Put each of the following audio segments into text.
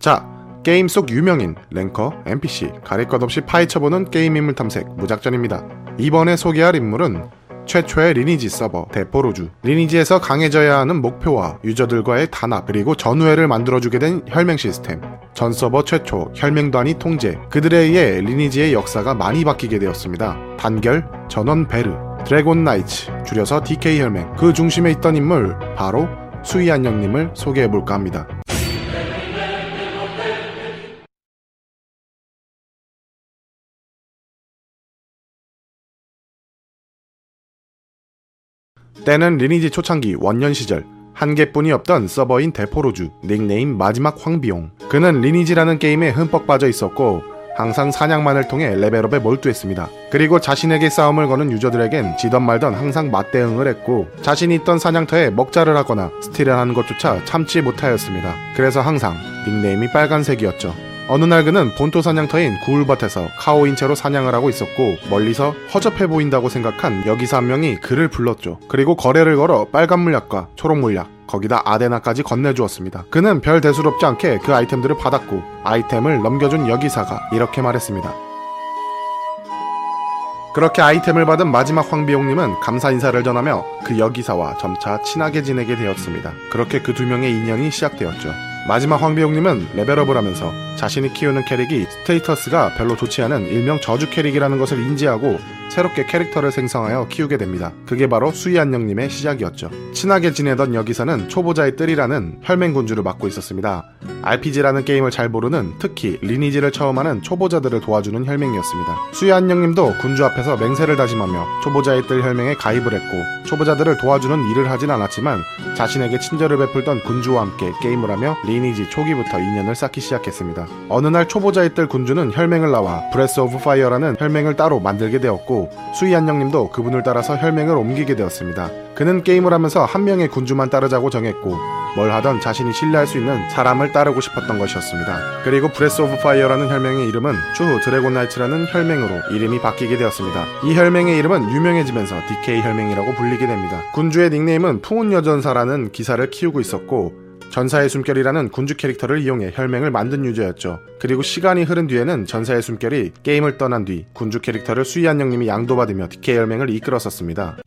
자, 게임 속 유명인, 랭커, NPC, 가릴 것 없이 파헤쳐보는 게임 인물 탐색 무작전입니다. 이번에 소개할 인물은 최초의 리니지 서버 데포로주. 리니지에서 강해져야 하는 목표와 유저들과의 단합 그리고 전우회를 만들어주게 된 혈맹 시스템. 전 서버 최초 혈맹단위 통제. 그들에 의해 리니지의 역사가 많이 바뀌게 되었습니다. 단결, 전원 베르, 드래곤 나이츠 줄여서 DK 혈맹. 그 중심에 있던 인물 바로 수희안녕님을 소개해볼까 합니다 때는 리니지 초창기 원년 시절 한 개뿐이 없던 서버인 데포로주 닉네임 마지막 황비용 그는 리니지라는 게임에 흠뻑 빠져 있었고 항상 사냥만을 통해 레벨업에 몰두했습니다. 그리고 자신에게 싸움을 거는 유저들에겐 지던 말던 항상 맞대응을 했고 자신이 있던 사냥터에 먹자를 하거나 스틸을 하는 것조차 참지 못하였습니다. 그래서 항상 닉네임이 빨간색이었죠. 어느 날 그는 본토 사냥터인 구울밭에서 카오인 채로 사냥을 하고 있었고 멀리서 허접해 보인다고 생각한 여기사 한 명이 그를 불렀죠. 그리고 거래를 걸어 빨간 물약과 초록 물약 거기다 아데나까지 건네주었습니다. 그는 별 대수롭지 않게 그 아이템들을 받았고 아이템을 넘겨준 여기사가 이렇게 말했습니다. 그렇게 아이템을 받은 마지막 황비용님은 감사 인사를 전하며 그 여기사와 점차 친하게 지내게 되었습니다. 그렇게 그 두 명의 인연이 시작되었죠. 마지막 황비용님은 레벨업을 하면서 자신이 키우는 캐릭이 status가 별로 좋지 않은 일명 저주 캐릭이라는 것을 인지하고 새롭게 캐릭터를 생성하여 키우게 됩니다. 그게 바로 수희안녕님의 시작이었죠. 친하게 지내던 여기사는 초보자의 뜰이라는 혈맹군주를 맡고 있었습니다. RPG라는 게임을 잘 모르는 특히 리니지를 처음 하는 초보자들을 도와주는 혈맹이었습니다. 수희안녕님도 군주 앞에서 맹세를 다짐하며 초보자의 뜰 혈맹에 가입을 했고 초보자들을 도와주는 일을 하진 않았지만 자신에게 친절을 베풀던 군주와 함께 게임을 하며 리니지 초기부터 인연을 쌓기 시작했습니다. 어느 날 초보자의 뜰 군주는 혈맹을 나와 브레스 오브 파이어라는 혈맹을 따로 만들게 되었고 수희안녕님도 그분을 따라서 혈맹을 옮기게 되었습니다. 그는 게임을 하면서 한 명의 군주만 따르자고 정했고 뭘 하던 자신이 신뢰할 수 있는 사람을 따르고 싶었던 것이었습니다. 그리고 브레스 오브 파이어라는 혈맹의 이름은 추후 드래곤 나이츠라는 혈맹으로 이름이 바뀌게 되었습니다. 이 혈맹의 이름은 유명해지면서 DK 혈맹이라고 불리게 됩니다. 군주의 닉네임은 풍운 여전사라는 기사를 키우고 있었고 전사의 숨결이라는 군주 캐릭터를 이용해 혈맹을 만든 유저였죠. 그리고 시간이 흐른 뒤에는 전사의 숨결이 게임을 떠난 뒤 군주 캐릭터를 수희안녕님이 양도받으며 DK 혈맹을 이끌었었습니다.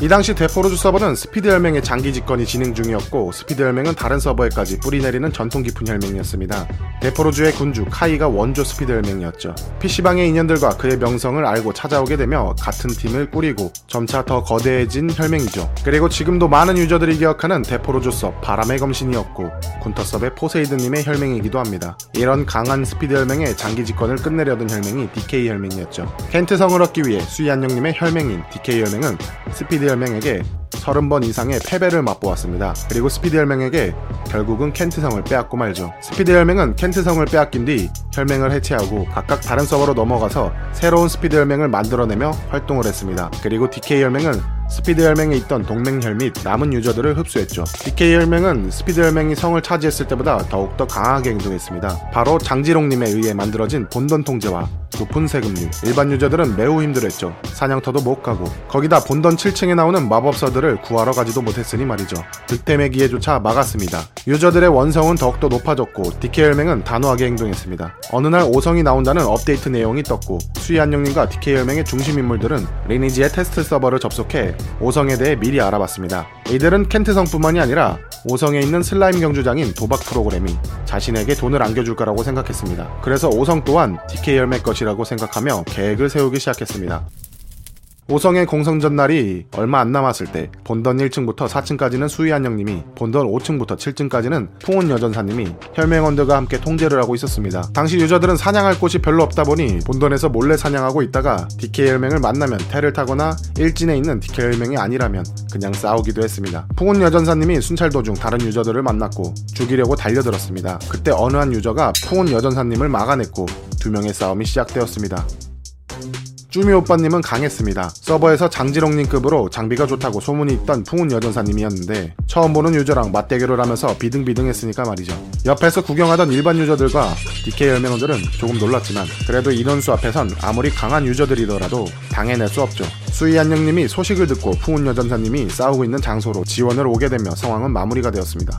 이 당시 데포로주 서버는 스피드 혈맹의 장기 집권이 진행 중이었고 스피드 혈맹은 다른 서버에까지 뿌리내리는 전통 깊은 혈맹이었습니다. 데포로주의 군주 카이가 원조 스피드 혈맹이었죠. PC방의 인연들과 그의 명성을 알고 찾아오게 되며 같은 팀을 꾸리고 점차 더 거대해진 혈맹이죠. 그리고 지금도 많은 유저들이 기억하는 데포로주 섭 바람의 검신이었고 군터섭의 포세이드님의 혈맹이기도 합니다. 이런 강한 스피드 혈맹의 장기 집권을 끝내려던 혈맹이 DK 혈맹이었죠. 켄트성을 얻기 위해 수희안녕님의 혈맹인 DK 혈맹은 스피드 혈맹에게 30번 이상의 패배를 맛보았습니다. 그리고 스피드 혈맹에게 결국은 켄트성을 빼앗고 말죠. 스피드 혈맹은 켄트성을 빼앗긴 뒤 혈맹을 해체하고 각각 다른 서버로 넘어가서 새로운 스피드 혈맹을 만들어내며 활동을 했습니다. 그리고 DK 혈맹은 스피드 혈맹에 있던 동맹혈 및 남은 유저들을 흡수했죠. DK 혈맹은 스피드 혈맹이 성을 차지했을 때보다 더욱더 강하게 행동했습니다. 바로 장지롱님에 의해 만들어진 본던 통제와 높은 세금률 일반 유저들은 매우 힘들었죠. 사냥터도 못 가고 거기다 본던 7층에 나오는 마법사들을 구하러 가지도 못했으니 말이죠. 득템의 기회조차 막았습니다. 유저들의 원성은 더욱더 높아졌고 DK 혈맹은 단호하게 행동했습니다. 어느 날 5성이 나온다는 업데이트 내용이 떴고 수희안녕님과 DK 혈맹의 중심 인물들은 리니지의 테스트 서버를 접속해 5성에 대해 미리 알아봤습니다. 이들은 켄트성뿐만이 아니라 5성에 있는 슬라임 경주장인 도박 프로그램이 자신에게 돈을 안겨줄 거라고 생각했습니다. 그래서 5성 또한 DK 열매 것이 라고 생각하며 계획을 세우기 시작했습니다. 오성의 공성 전 날이 얼마 안 남았을 때 본던 1층부터 4층까지는 수희한영님이 본던 5층부터 7층까지는 풍운 여전사님이 혈맹원들과 함께 통제를 하고 있었습니다. 당시 유저들은 사냥할 곳이 별로 없다 보니 본던에서 몰래 사냥하고 있다가 DK 혈맹을 만나면 태를 타거나 일진에 있는 DK 혈맹이 아니라면 그냥 싸우기도 했습니다. 풍운 여전사님이 순찰 도중 다른 유저들을 만났고 죽이려고 달려들었습니다. 그때 어느 한 유저가 풍운 여전사님을 막아냈고 두 명의 싸움이 시작되었습니다. 쭈미 오빠님은 강했습니다. 서버에서 장지롱님급으로 장비가 좋다고 소문이 있던 풍운 여전사님이었는데 처음 보는 유저랑 맞대결을 하면서 비등비등했으니까 말이죠. 옆에서 구경하던 일반 유저들과 DK 열맹원들은 조금 놀랐지만 그래도 인원수 앞에선 아무리 강한 유저들이더라도 당해낼 수 없죠. 수이 안녕님이 소식을 듣고 풍운 여전사님이 싸우고 있는 장소로 지원을 오게 되며 상황은 마무리가 되었습니다.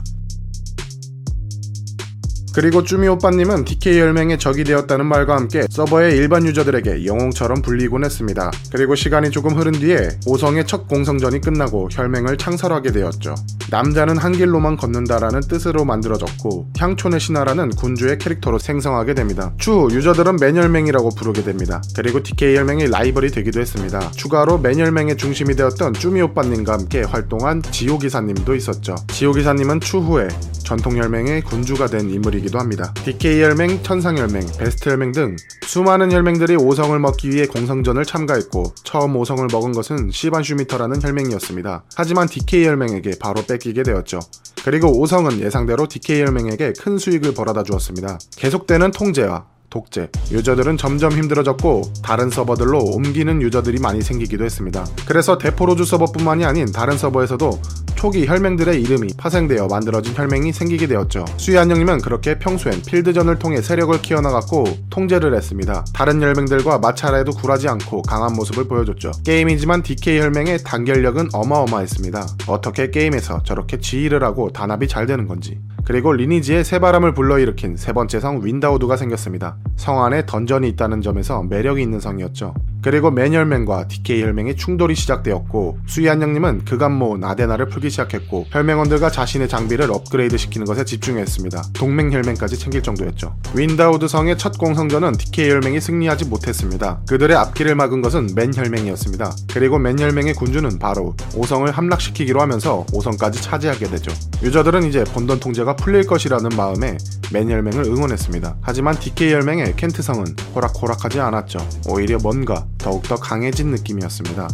그리고 쭈미 오빠님은 DK 열맹의 적이 되었다는 말과 함께 서버의 일반 유저들에게 영웅처럼 불리곤 했습니다. 그리고 시간이 조금 흐른 뒤에 오성의 첫 공성전이 끝나고 혈맹을 창설하게 되었죠. 남자는 한 길로만 걷는다라는 뜻으로 만들어졌고 향촌의 신하라는 군주의 캐릭터로 생성하게 됩니다. 추후 유저들은 맨혈맹이라고 부르게 됩니다. 그리고 DK 혈맹의 라이벌이 되기도 했습니다. 추가로 맨혈맹의 중심이 되었던 쭈미 오빠님과 함께 활동한 지오기사님도 있었죠. 지오기사님은 추후에 전통혈맹의 군주가 된 인물이기도 합니다. DK혈맹, 천상혈맹, 베스트혈맹 등 수많은 혈맹들이 5성을 먹기 위해 공성전을 참가했고 처음 5성을 먹은 것은 시반 슈미터라는 혈맹이었습니다. 하지만 DK혈맹에게 바로 뺏기게 되었죠. 그리고 5성은 예상대로 DK혈맹에게 큰 수익을 벌어다 주었습니다. 계속되는 통제와 독재. 유저들은 점점 힘들어졌고 다른 서버들로 옮기는 유저들이 많이 생기기도 했습니다. 그래서 데포로즈 서버뿐만이 아닌 다른 서버에서도 초기 혈맹들의 이름이 파생되어 만들어진 혈맹이 생기게 되었죠. 수희안녕님은 그렇게 평소엔 필드전을 통해 세력을 키워나갔고 통제를 했습니다. 다른 혈맹들과 마찰에도 굴하지 않고 강한 모습을 보여줬죠. 게임이지만 DK 혈맹의 단결력은 어마어마했습니다. 어떻게 게임에서 저렇게 지휘를 하고 단합이 잘 되는 건지. 그리고 리니지에 새바람을 불러일으킨 세 번째 성 윈다우드가 생겼습니다. 성 안에 던전이 있다는 점에서 매력이 있는 성이었죠. 그리고 맨혈맹과 DK 혈맹의 충돌이 시작되었고 수희안녕님은 그간 모은 아데나를 풀기 시작했고 혈맹원들과 자신의 장비를 업그레이드 시키는 것에 집중했습니다. 동맹 혈맹까지 챙길 정도였죠. 윈다우드 성의 첫 공성전은 DK 혈맹이 승리하지 못했습니다. 그들의 앞길을 막은 것은 맨 혈맹이었습니다. 그리고 맨 혈맹의 군주는 바로 5성을 함락시키기로 하면서 5성까지 차지하게 되죠. 유저들은 이제 본던 통제가 풀릴 것이라는 마음에 맨 혈맹을 응원했습니다. 하지만 DK 혈맹의 켄트성은 호락호락하지 않았죠. 오히려 뭔가 더욱더 강해진 느낌이었습니다.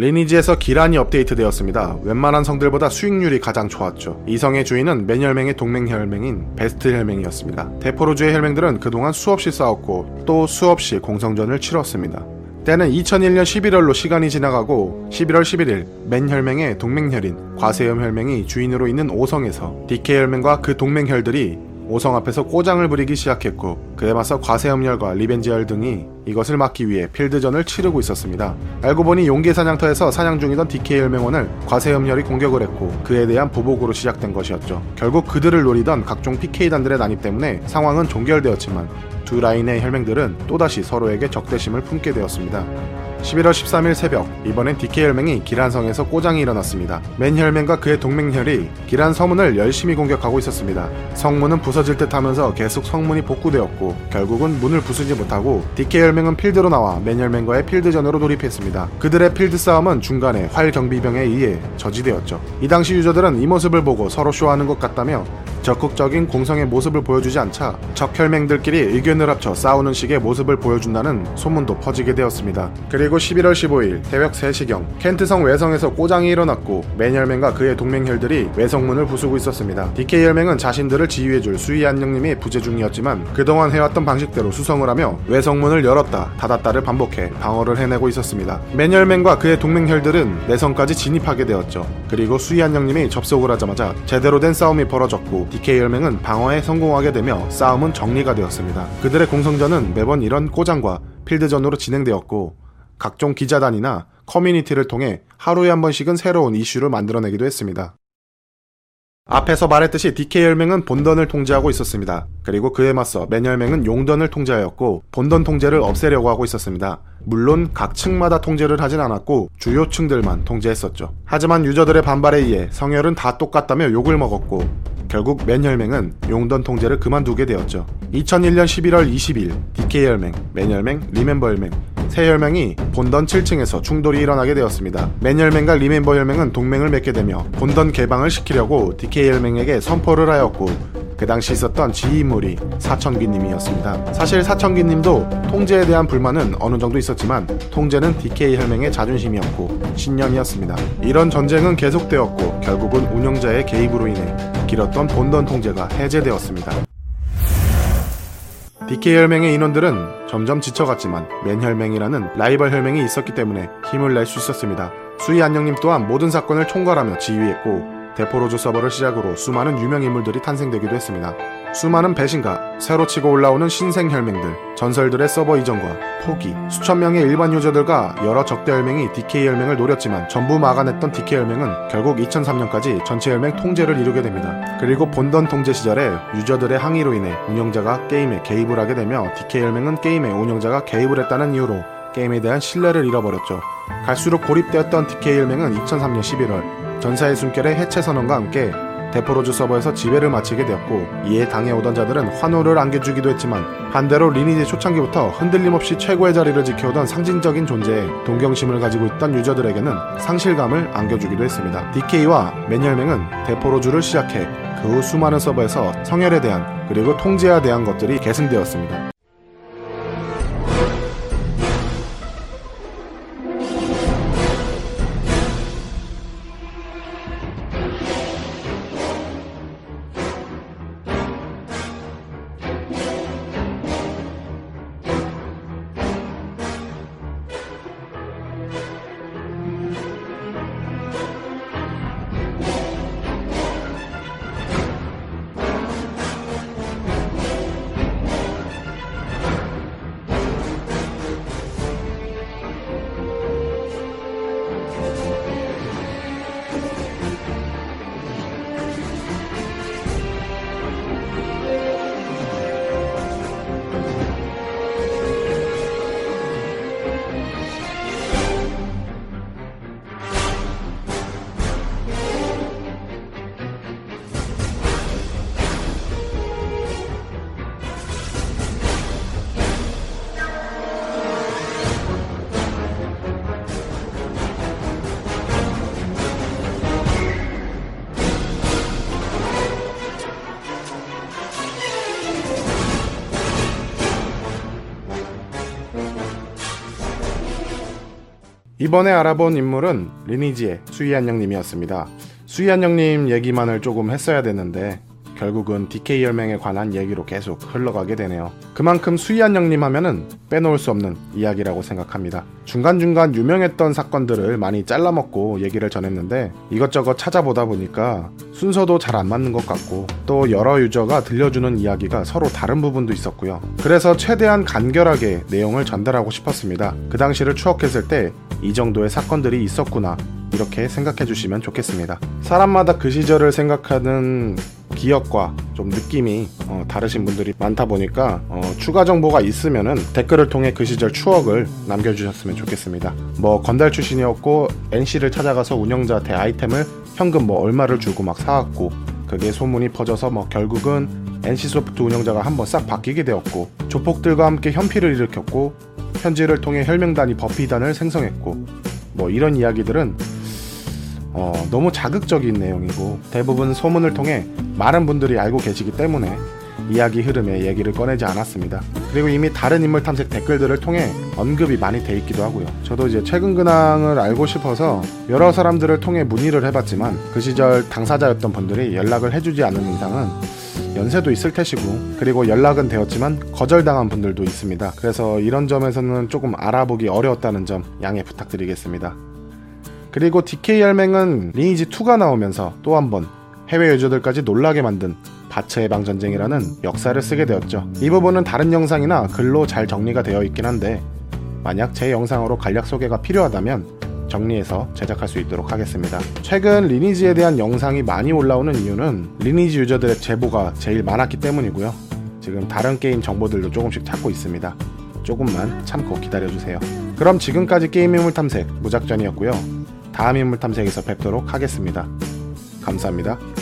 리니지에서 기란이 업데이트되었습니다. 웬만한 성들보다 수익률이 가장 좋았죠. 이 성의 주인은 맨혈맹의 동맹 혈맹인 베스트 혈맹이었습니다. 데포로주의 혈맹들은 그동안 수없이 싸웠고 또 수없이 공성전을 치렀습니다. 때는 2001년 11월로 시간이 지나가고 11월 11일 맨 혈맹의 동맹혈인 과세염 혈맹이 주인으로 있는 오성에서 DK 혈맹과 그 동맹혈들이 오성 앞에서 꼬장을 부리기 시작했고 그에 맞서 과세음열과 리벤지열 등이 이것을 막기 위해 필드전을 치르고 있었습니다. 알고 보니 용계 사냥터에서 사냥 중이던 DK 혈맹원을 과세음열이 공격을 했고 그에 대한 보복으로 시작된 것이었죠. 결국 그들을 노리던 각종 PK단들의 난입 때문에 상황은 종결되었지만 두 라인의 혈맹들은 또다시 서로에게 적대심을 품게 되었습니다. 11월 13일 새벽 이번엔 DK 혈맹이 기란성에서 꼬장이 일어났습니다. 맨 혈맹과 그의 동맹혈이 기란 서문을 열심히 공격하고 있었습니다. 성문은 부서질 듯 하면서 계속 성문이 복구되었고 결국은 문을 부수지 못하고 DK 혈맹은 필드로 나와 맨 혈맹과의 필드전으로 돌입했습니다. 그들의 필드 싸움은 중간에 활 경비병에 의해 저지되었죠. 이 당시 유저들은 이 모습을 보고 서로 쇼하는 것 같다며 적극적인 공성의 모습을 보여주지 않자 적 혈맹들끼리 의견을 합쳐 싸우는 식의 모습을 보여준다는 소문도 퍼지게 되었습니다. 그리고 11월 15일 새벽 3시경 켄트성 외성에서 꼬장이 일어났고 맨 혈맹과 그의 동맹 혈들이 외성문을 부수고 있었습니다. DK 혈맹은 자신들을 지휘해줄 수희 안녕님이 부재 중이었지만 그동안 해왔던 방식대로 수성을 하며 외성문을 열었다 닫았다를 반복해 방어를 해내고 있었습니다. 맨 혈맹과 그의 동맹 혈들은 내성까지 진입하게 되었죠. 그리고 수희 안녕님이 접속을 하자마자 제대로 된 싸움이 벌어졌고 DK 혈맹은 방어에 성공하게 되며 싸움은 정리가 되었습니다. 그들의 공성전은 매번 이런 꼬장과 필드전으로 진행되었고 각종 기자단이나 커뮤니티를 통해 하루에 한 번씩은 새로운 이슈를 만들어내기도 했습니다. 앞에서 말했듯이 DK 혈맹은 본던을 통제하고 있었습니다. 그리고 그에 맞서 맨 혈맹은 용던을 통제하였고 본던 통제를 없애려고 하고 있었습니다. 물론 각 층마다 통제를 하진 않았고 주요 층들만 통제했었죠. 하지만 유저들의 반발에 의해 성혈은 다 똑같다며 욕을 먹었고 결국 맨 혈맹은 용던 통제를 그만두게 되었죠. 2001년 11월 20일 DK 혈맹, 맨 혈맹, 리멤버 혈맹 세 혈맹이 본던 7층에서 충돌이 일어나게 되었습니다. 맨 혈맹과 리멤버 혈맹은 동맹을 맺게 되며 본던 개방을 시키려고 DK 혈맹에게 선포를 하였고 그 당시 있었던 지휘인물이 사천기님이었습니다. 사실 사천기님도 통제에 대한 불만은 어느 정도 있었지만 통제는 DK 혈맹의 자존심이었고 신념이었습니다. 이런 전쟁은 계속되었고 결국은 운영자의 개입으로 인해 길었던 본던 통제가 해제되었습니다. DK 혈맹의 인원들은 점점 지쳐갔지만 맨 혈맹이라는 라이벌 혈맹이 있었기 때문에 힘을 낼 수 있었습니다. 수희안녕님 또한 모든 사건을 총괄하며 지휘했고 데포로즈 서버를 시작으로 수많은 유명 인물들이 탄생되기도 했습니다. 수많은 배신과 새로 치고 올라오는 신생 혈맹들, 전설들의 서버 이전과 포기, 수천 명의 일반 유저들과 여러 적대 혈맹이 DK 혈맹을 노렸지만 전부 막아냈던 DK 혈맹은 결국 2003년까지 전체 혈맹 통제를 이루게 됩니다. 그리고 본던 통제 시절에 유저들의 항의로 인해 운영자가 게임에 개입을 하게 되며 DK 혈맹은 게임에 운영자가 개입을 했다는 이유로 게임에 대한 신뢰를 잃어버렸죠. 갈수록 고립되었던 DK 혈맹은 2003년 11월 전사의 숨결의 해체 선언과 함께 데포로즈 서버에서 지배를 마치게 되었고 이에 당해오던 자들은 환호를 안겨주기도 했지만 반대로 리니지 초창기부터 흔들림 없이 최고의 자리를 지켜오던 상징적인 존재에 동경심을 가지고 있던 유저들에게는 상실감을 안겨주기도 했습니다. DK와 맨혈맹은 데포로즈를 시작해 그 후 수많은 서버에서 성혈에 대한 그리고 통제에 대한 것들이 계승되었습니다. 이번에 알아본 인물은 리니지의 수이한영님이었습니다. 수이한영님 얘기만을 조금 했어야 됐는데 결국은 DK 열맹에 관한 얘기로 계속 흘러가게 되네요. 그만큼 수이한영님 하면은 빼놓을 수 없는 이야기라고 생각합니다. 중간중간 유명했던 사건들을 많이 잘라먹고 얘기를 전했는데 이것저것 찾아보다 보니까 순서도 잘 안 맞는 것 같고 또 여러 유저가 들려주는 이야기가 서로 다른 부분도 있었고요. 그래서 최대한 간결하게 내용을 전달하고 싶었습니다. 그 당시를 추억했을 때 이 정도의 사건들이 있었구나 이렇게 생각해 주시면 좋겠습니다. 사람마다 그 시절을 생각하는 기억과 좀 느낌이 어, 다르신 분들이 많다 보니까 어, 추가 정보가 있으면은 댓글을 통해 그 시절 추억을 남겨주셨으면 좋겠습니다. 뭐 건달 출신이었고 NC를 찾아가서 운영자한테 아이템을 현금 뭐 얼마를 주고 막 사왔고 그게 소문이 퍼져서 뭐 결국은 NC소프트 운영자가 한번 싹 바뀌게 되었고 조폭들과 함께 현피를 일으켰고 현지를 통해 혈명단이 버피단을 생성했고 뭐 이런 이야기들은 어, 너무 자극적인 내용이고 대부분 소문을 통해 많은 분들이 알고 계시기 때문에 이야기 흐름에 얘기를 꺼내지 않았습니다. 그리고 이미 다른 인물 탐색 댓글들을 통해 언급이 많이 돼 있기도 하고요. 저도 이제 최근 근황을 알고 싶어서 여러 사람들을 통해 문의를 해봤지만 그 시절 당사자였던 분들이 연락을 해주지 않는 이상은 연세도 있을 테시고 그리고 연락은 되었지만 거절당한 분들도 있습니다. 그래서 이런 점에서는 조금 알아보기 어려웠다는 점 양해 부탁드리겠습니다. 그리고 DK 열맹은 리니지 2가 나오면서 또 한 번 해외 유저들까지 놀라게 만든 바츠 해방 전쟁이라는 역사를 쓰게 되었죠. 이 부분은 다른 영상이나 글로 잘 정리가 되어 있긴 한데 만약 제 영상으로 간략 소개가 필요하다면 정리해서 제작할 수 있도록 하겠습니다. 최근 리니지에 대한 영상이 많이 올라오는 이유는 리니지 유저들의 제보가 제일 많았기 때문이고요. 지금 다른 게임 정보들도 조금씩 찾고 있습니다. 조금만 참고 기다려주세요. 그럼 지금까지 게임 인물 탐색 무작전이었고요. 다음 인물 탐색에서 뵙도록 하겠습니다. 감사합니다.